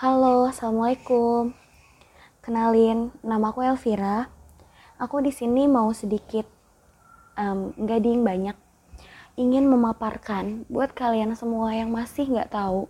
Halo, assalamualaikum. Kenalin, nama aku Elvira. Aku di sini mau sedikit um, nggak ding banyak ingin memaparkan buat kalian semua yang masih nggak tahu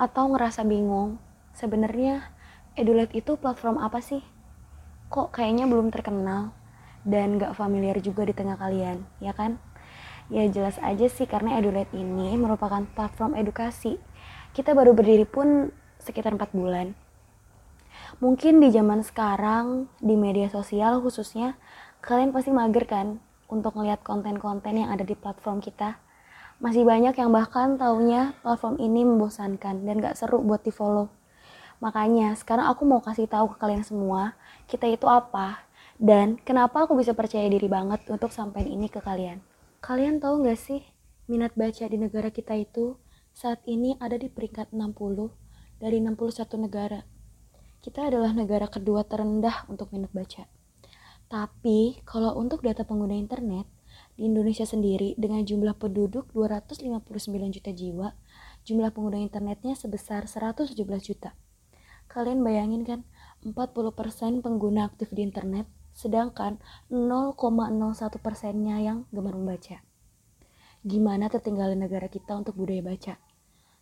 atau ngerasa bingung sebenarnya Edulet itu platform apa sih? Kok kayaknya belum terkenal dan nggak familiar juga di tengah kalian, ya kan? Ya jelas aja sih karena Edulet ini merupakan platform edukasi. Kita baru berdiri pun sekitar 4 bulan. Mungkin di zaman sekarang, di media sosial khususnya, kalian pasti mager kan untuk ngeliat konten-konten yang ada di platform kita. Masih banyak yang bahkan taunya platform ini membosankan dan gak seru buat di follow. Makanya sekarang aku mau kasih tahu ke kalian semua, kita itu apa dan kenapa aku bisa percaya diri banget untuk sampaikan ini ke kalian. Kalian tahu gak sih, minat baca di negara kita itu saat ini ada di peringkat 60 dari 61 negara. Kita adalah negara kedua terendah untuk minat baca. Tapi kalau untuk data pengguna internet, di Indonesia sendiri dengan jumlah penduduk 259 juta jiwa, jumlah pengguna internetnya sebesar 117 juta. Kalian bayangin kan, 40% pengguna aktif di internet, sedangkan 0,01 persennya yang gemar membaca. Gimana tertinggalin negara kita untuk budaya baca?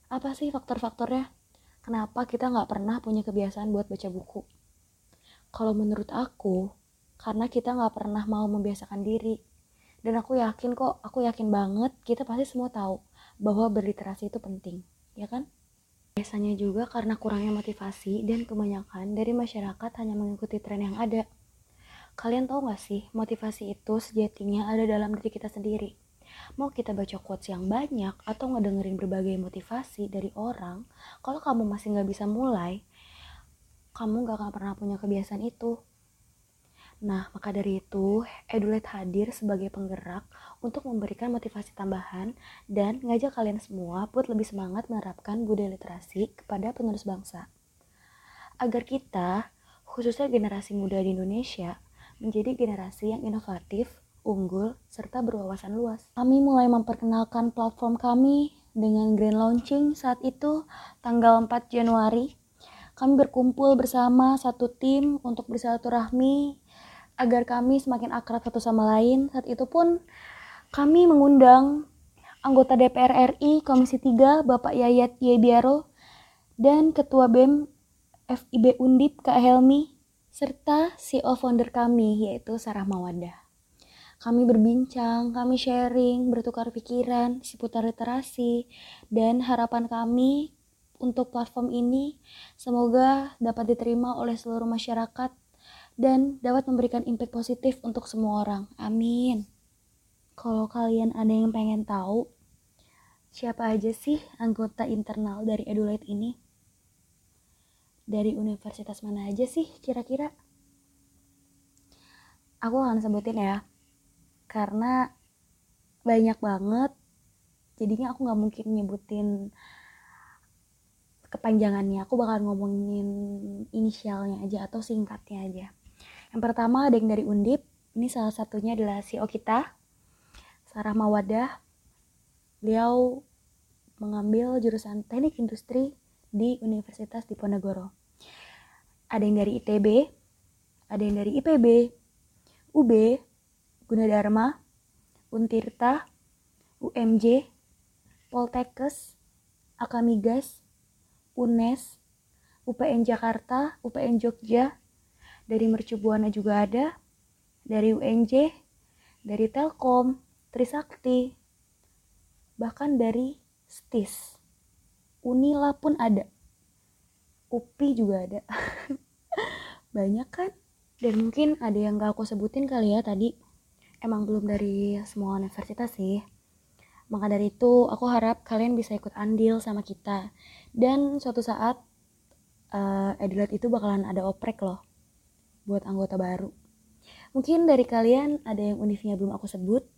Apa sih faktor-faktornya? Kenapa kita nggak pernah punya kebiasaan buat baca buku? Kalau menurut aku, karena kita nggak pernah mau membiasakan diri. Dan aku yakin kok, aku yakin banget kita pasti semua tahu bahwa berliterasi itu penting, ya kan? Biasanya juga karena kurangnya motivasi dan kebanyakan dari masyarakat hanya mengikuti tren yang ada. Kalian tahu gak sih, motivasi itu sejatinya ada dalam diri kita sendiri. Mau kita baca quotes yang banyak atau ngedengerin berbagai motivasi dari orang, kalau kamu masih gak bisa mulai, kamu gak akan pernah punya kebiasaan itu. Nah, maka dari itu, Edulet hadir sebagai penggerak untuk memberikan motivasi tambahan dan ngajak kalian semua buat lebih semangat menerapkan budaya literasi kepada penerus bangsa. Agar kita, khususnya generasi muda di Indonesia, menjadi generasi yang inovatif, unggul, serta berwawasan luas. Kami mulai memperkenalkan platform kami dengan grand launching saat itu tanggal 4 Januari. Kami berkumpul bersama satu tim untuk bersilaturahmi agar kami semakin akrab satu sama lain. Saat itu pun kami mengundang anggota DPR RI Komisi 3 Bapak Yayat Yebiaro dan Ketua BEM FIB Undip Kak Helmi serta CEO founder kami yaitu Sarah Mawadah. Kami berbincang, kami sharing, bertukar pikiran seputar literasi dan harapan kami untuk platform ini semoga dapat diterima oleh seluruh masyarakat dan dapat memberikan impact positif untuk semua orang. Amin. Kalau kalian ada yang pengen tahu, siapa aja sih anggota internal dari Edulight ini? Dari universitas mana aja sih kira-kira? Aku akan sebutin ya, karena banyak banget, jadinya aku gak mungkin nyebutin kepanjangannya. Aku bakal ngomongin inisialnya aja atau singkatnya aja. Yang pertama ada yang dari Undip, ini salah satunya adalah CEO kita, Sarah Mawadah. Beliau mengambil jurusan Teknik Industri di Universitas Diponegoro. Ada yang dari ITB, ada yang dari IPB, UB, Gunadarma, Untirta, UMJ, Poltekkes, Akamigas, UNES, UPN Jakarta, UPN Jogja, dari Mercubuana juga ada, dari UNJ, dari Telkom, Trisakti, bahkan dari STIS. Unila pun ada. UPI juga ada. Banyak kan? Dan mungkin ada yang gak aku sebutin kali ya tadi. Emang belum dari semua universitas sih. Maka dari itu, aku harap kalian bisa ikut andil sama kita. Dan suatu saat, uh, Edilat itu bakalan ada oprek loh. Buat anggota baru. Mungkin dari kalian ada yang univnya belum aku sebut,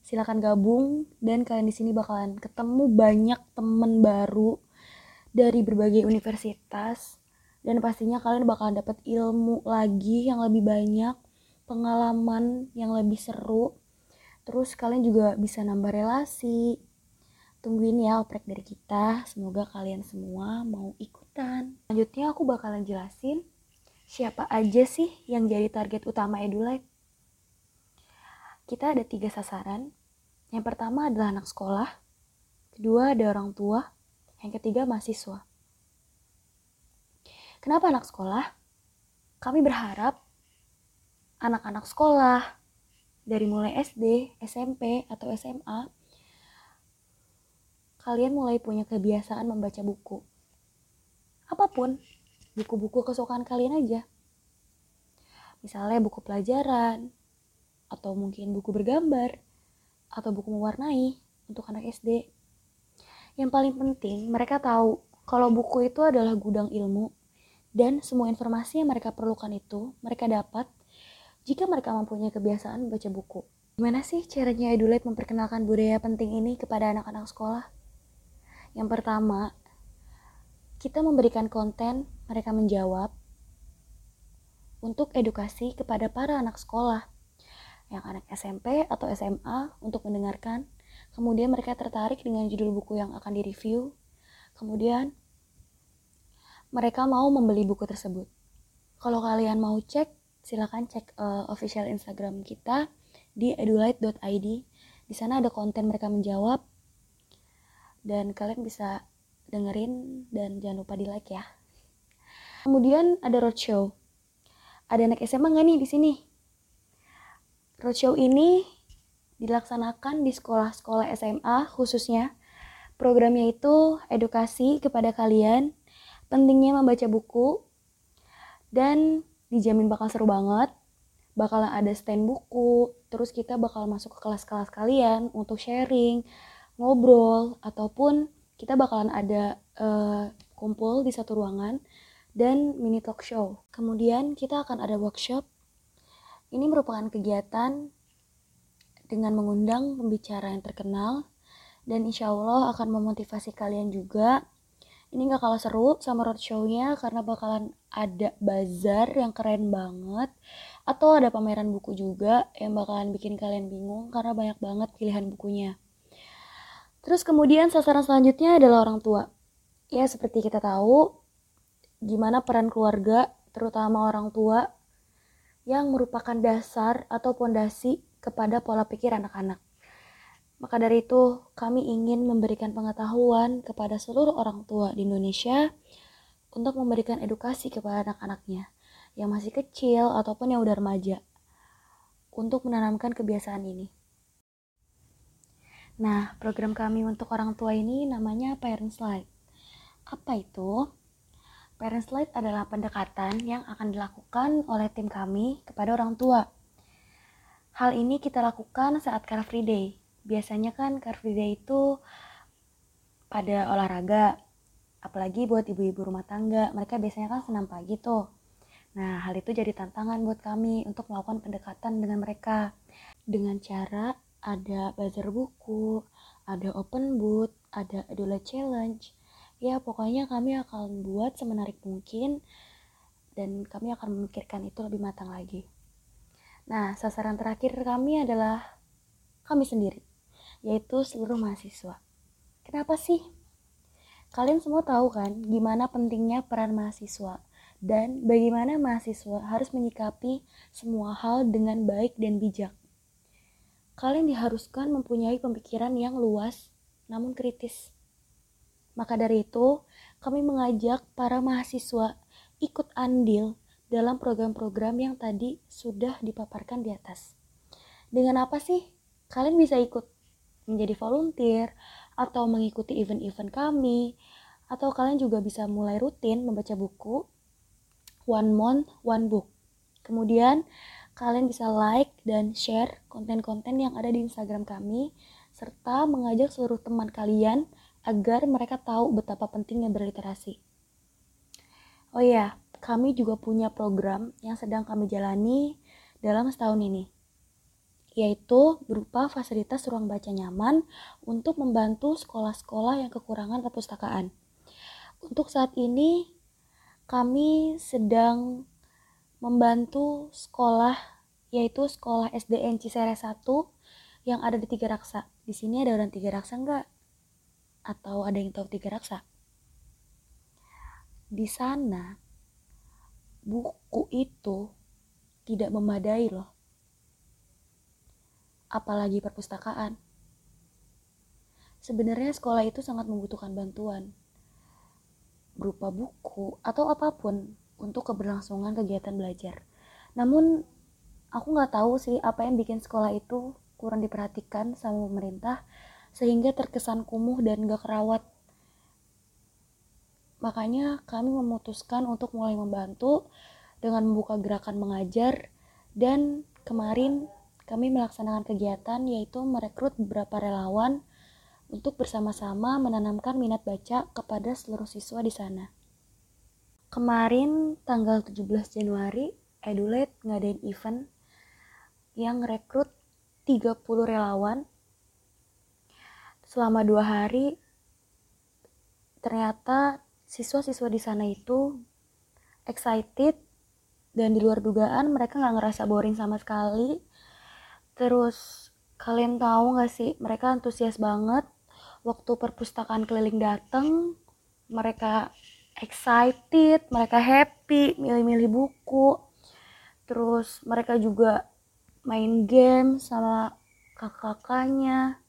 silakan gabung dan kalian di sini bakalan ketemu banyak temen baru dari berbagai universitas dan pastinya kalian bakalan dapat ilmu lagi yang lebih banyak pengalaman yang lebih seru terus kalian juga bisa nambah relasi Tungguin ya oprek dari kita. Semoga kalian semua mau ikutan. Selanjutnya aku bakalan jelasin siapa aja sih yang jadi target utama Edulite. Kita ada tiga sasaran. Yang pertama adalah anak sekolah. Kedua ada orang tua. Yang ketiga mahasiswa. Kenapa anak sekolah? Kami berharap anak-anak sekolah dari mulai SD, SMP, atau SMA kalian mulai punya kebiasaan membaca buku. Apa pun, buku-buku kesukaan kalian aja. Misalnya buku pelajaran, atau mungkin buku bergambar, atau buku mewarnai untuk anak SD. Yang paling penting, mereka tahu kalau buku itu adalah gudang ilmu dan semua informasi yang mereka perlukan itu mereka dapat jika mereka mempunyai kebiasaan membaca buku. Gimana sih caranya Edulite memperkenalkan budaya penting ini kepada anak-anak sekolah? Yang pertama, kita memberikan konten, mereka menjawab untuk edukasi kepada para anak sekolah yang anak SMP atau SMA untuk mendengarkan. Kemudian mereka tertarik dengan judul buku yang akan direview. Kemudian mereka mau membeli buku tersebut. Kalau kalian mau cek, silakan cek uh, official Instagram kita di edulite.id. Di sana ada konten mereka menjawab. Dan kalian bisa dengerin dan jangan lupa di like ya. Kemudian ada roadshow. Ada anak SMA nggak nih di sini? Roadshow ini dilaksanakan di sekolah-sekolah SMA khususnya. Programnya itu edukasi kepada kalian pentingnya membaca buku dan dijamin bakal seru banget bakalan ada stand buku terus kita bakal masuk ke kelas-kelas kalian untuk sharing ngobrol ataupun kita bakalan ada uh, kumpul di satu ruangan dan mini talk show. Kemudian kita akan ada workshop. Ini merupakan kegiatan dengan mengundang pembicara yang terkenal dan insya Allah akan memotivasi kalian juga. Ini gak kalah seru sama roadshow-nya karena bakalan ada bazar yang keren banget atau ada pameran buku juga yang bakalan bikin kalian bingung karena banyak banget pilihan bukunya. Terus kemudian sasaran selanjutnya adalah orang tua. Ya seperti kita tahu, gimana peran keluarga, terutama orang tua, yang merupakan dasar atau pondasi kepada pola pikir anak-anak. Maka dari itu, kami ingin memberikan pengetahuan kepada seluruh orang tua di Indonesia untuk memberikan edukasi kepada anak-anaknya yang masih kecil ataupun yang udah remaja untuk menanamkan kebiasaan ini. Nah, program kami untuk orang tua ini namanya Parent Slide. Apa itu? Parent Slide adalah pendekatan yang akan dilakukan oleh tim kami kepada orang tua. Hal ini kita lakukan saat Car Free Day. Biasanya kan Car Free Day itu pada olahraga, apalagi buat ibu-ibu rumah tangga. Mereka biasanya kan senam pagi tuh. Nah, hal itu jadi tantangan buat kami untuk melakukan pendekatan dengan mereka dengan cara ada bazar buku, ada open booth, ada idola challenge. Ya, pokoknya kami akan buat semenarik mungkin dan kami akan memikirkan itu lebih matang lagi. Nah, sasaran terakhir kami adalah kami sendiri, yaitu seluruh mahasiswa. Kenapa sih? Kalian semua tahu kan gimana pentingnya peran mahasiswa dan bagaimana mahasiswa harus menyikapi semua hal dengan baik dan bijak kalian diharuskan mempunyai pemikiran yang luas namun kritis. Maka dari itu, kami mengajak para mahasiswa ikut andil dalam program-program yang tadi sudah dipaparkan di atas. Dengan apa sih kalian bisa ikut menjadi volunteer atau mengikuti event-event kami atau kalian juga bisa mulai rutin membaca buku one month one book. Kemudian kalian bisa like dan share konten-konten yang ada di Instagram kami, serta mengajak seluruh teman kalian agar mereka tahu betapa pentingnya berliterasi. Oh iya, kami juga punya program yang sedang kami jalani dalam setahun ini, yaitu berupa fasilitas ruang baca nyaman untuk membantu sekolah-sekolah yang kekurangan perpustakaan. Untuk saat ini, kami sedang membantu sekolah yaitu sekolah SDN Cisere 1 yang ada di Tiga Raksa. Di sini ada orang Tiga Raksa enggak? atau ada yang tahu Tiga Raksa? Di sana buku itu tidak memadai loh. Apalagi perpustakaan. Sebenarnya sekolah itu sangat membutuhkan bantuan berupa buku atau apa pun untuk keberlangsungan kegiatan belajar. Namun aku nggak tahu sih apa yang bikin sekolah itu kurang diperhatikan sama pemerintah sehingga terkesan kumuh dan gak kerawat. Makanya kami memutuskan untuk mulai membantu dengan membuka gerakan mengajar dan kemarin kami melaksanakan kegiatan yaitu merekrut beberapa relawan untuk bersama-sama menanamkan minat baca kepada seluruh siswa di sana. Kemarin tanggal 17 Januari, Edulet ngadain event yang rekrut 30 relawan. Selama dua hari, ternyata siswa-siswa di sana itu excited dan di luar dugaan mereka nggak ngerasa boring sama sekali. Terus kalian tahu nggak sih mereka antusias banget. Waktu perpustakaan keliling datang mereka excited mereka happy milih-milih buku. Terus mereka juga main game sama kakak-kakaknya.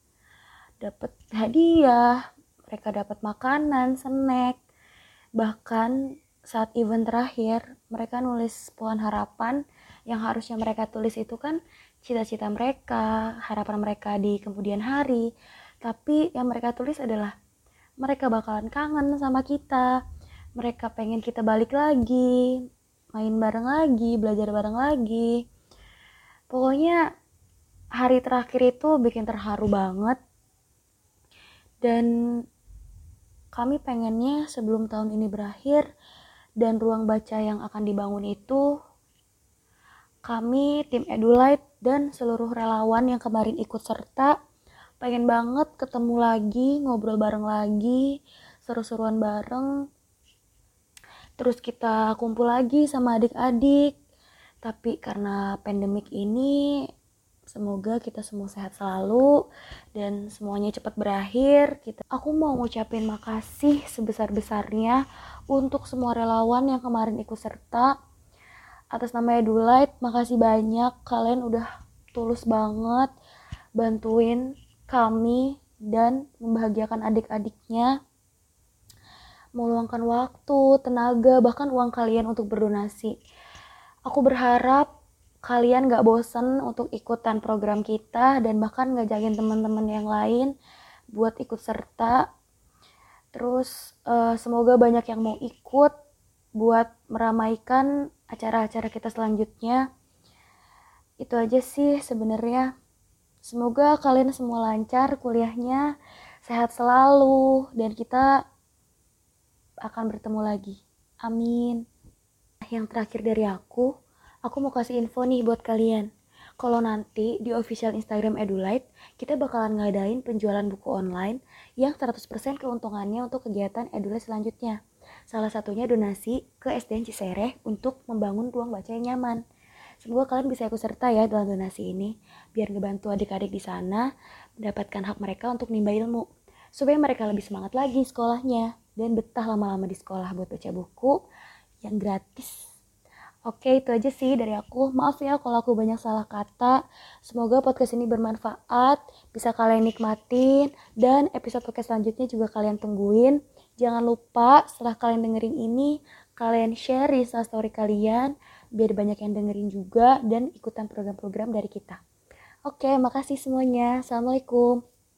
Dapat hadiah mereka dapat makanan snack. Bahkan saat event terakhir mereka nulis pohon harapan yang harusnya mereka tulis itu kan cita-cita mereka harapan mereka di kemudian hari. Tapi yang mereka tulis adalah mereka bakalan kangen sama kita. Mereka pengen kita balik lagi main bareng lagi belajar bareng lagi. Pokoknya hari terakhir itu bikin terharu banget. Dan kami pengennya sebelum tahun ini berakhir dan ruang baca yang akan dibangun itu kami tim Edulite dan seluruh relawan yang kemarin ikut serta pengen banget ketemu lagi ngobrol bareng lagi seru-seruan bareng. Terus kita kumpul lagi sama adik-adik. Tapi karena pandemik ini semoga kita semua sehat selalu dan semuanya cepat berakhir. Kita aku mau ngucapin makasih sebesar-besarnya untuk semua relawan yang kemarin ikut serta atas nama Edulite makasih banyak kalian udah tulus banget bantuin kami dan membahagiakan adik-adiknya meluangkan waktu, tenaga, bahkan uang kalian untuk berdonasi. Aku berharap kalian gak bosen untuk ikutan program kita dan bahkan ngajakin teman-teman yang lain buat ikut serta. Terus uh, semoga banyak yang mau ikut buat meramaikan acara-acara kita selanjutnya. Itu aja sih sebenarnya. Semoga kalian semua lancar kuliahnya, sehat selalu, dan kita akan bertemu lagi. Amin. Yang terakhir dari aku, aku mau kasih info nih buat kalian. Kalau nanti di official Instagram Edulite, kita bakalan ngadain penjualan buku online yang 100% keuntungannya untuk kegiatan Edulite selanjutnya. Salah satunya donasi ke SDN Cisereh untuk membangun ruang baca yang nyaman. Semoga kalian bisa ikut serta ya dalam donasi ini, biar ngebantu adik-adik di sana mendapatkan hak mereka untuk nimba ilmu, supaya mereka lebih semangat lagi sekolahnya dan betah lama-lama di sekolah buat baca buku yang gratis. Oke, itu aja sih dari aku. Maaf ya kalau aku banyak salah kata. Semoga podcast ini bermanfaat, bisa kalian nikmatin, dan episode podcast selanjutnya juga kalian tungguin. Jangan lupa setelah kalian dengerin ini, kalian share di story kalian biar banyak yang dengerin juga dan ikutan program-program dari kita. Oke, makasih semuanya. Assalamualaikum.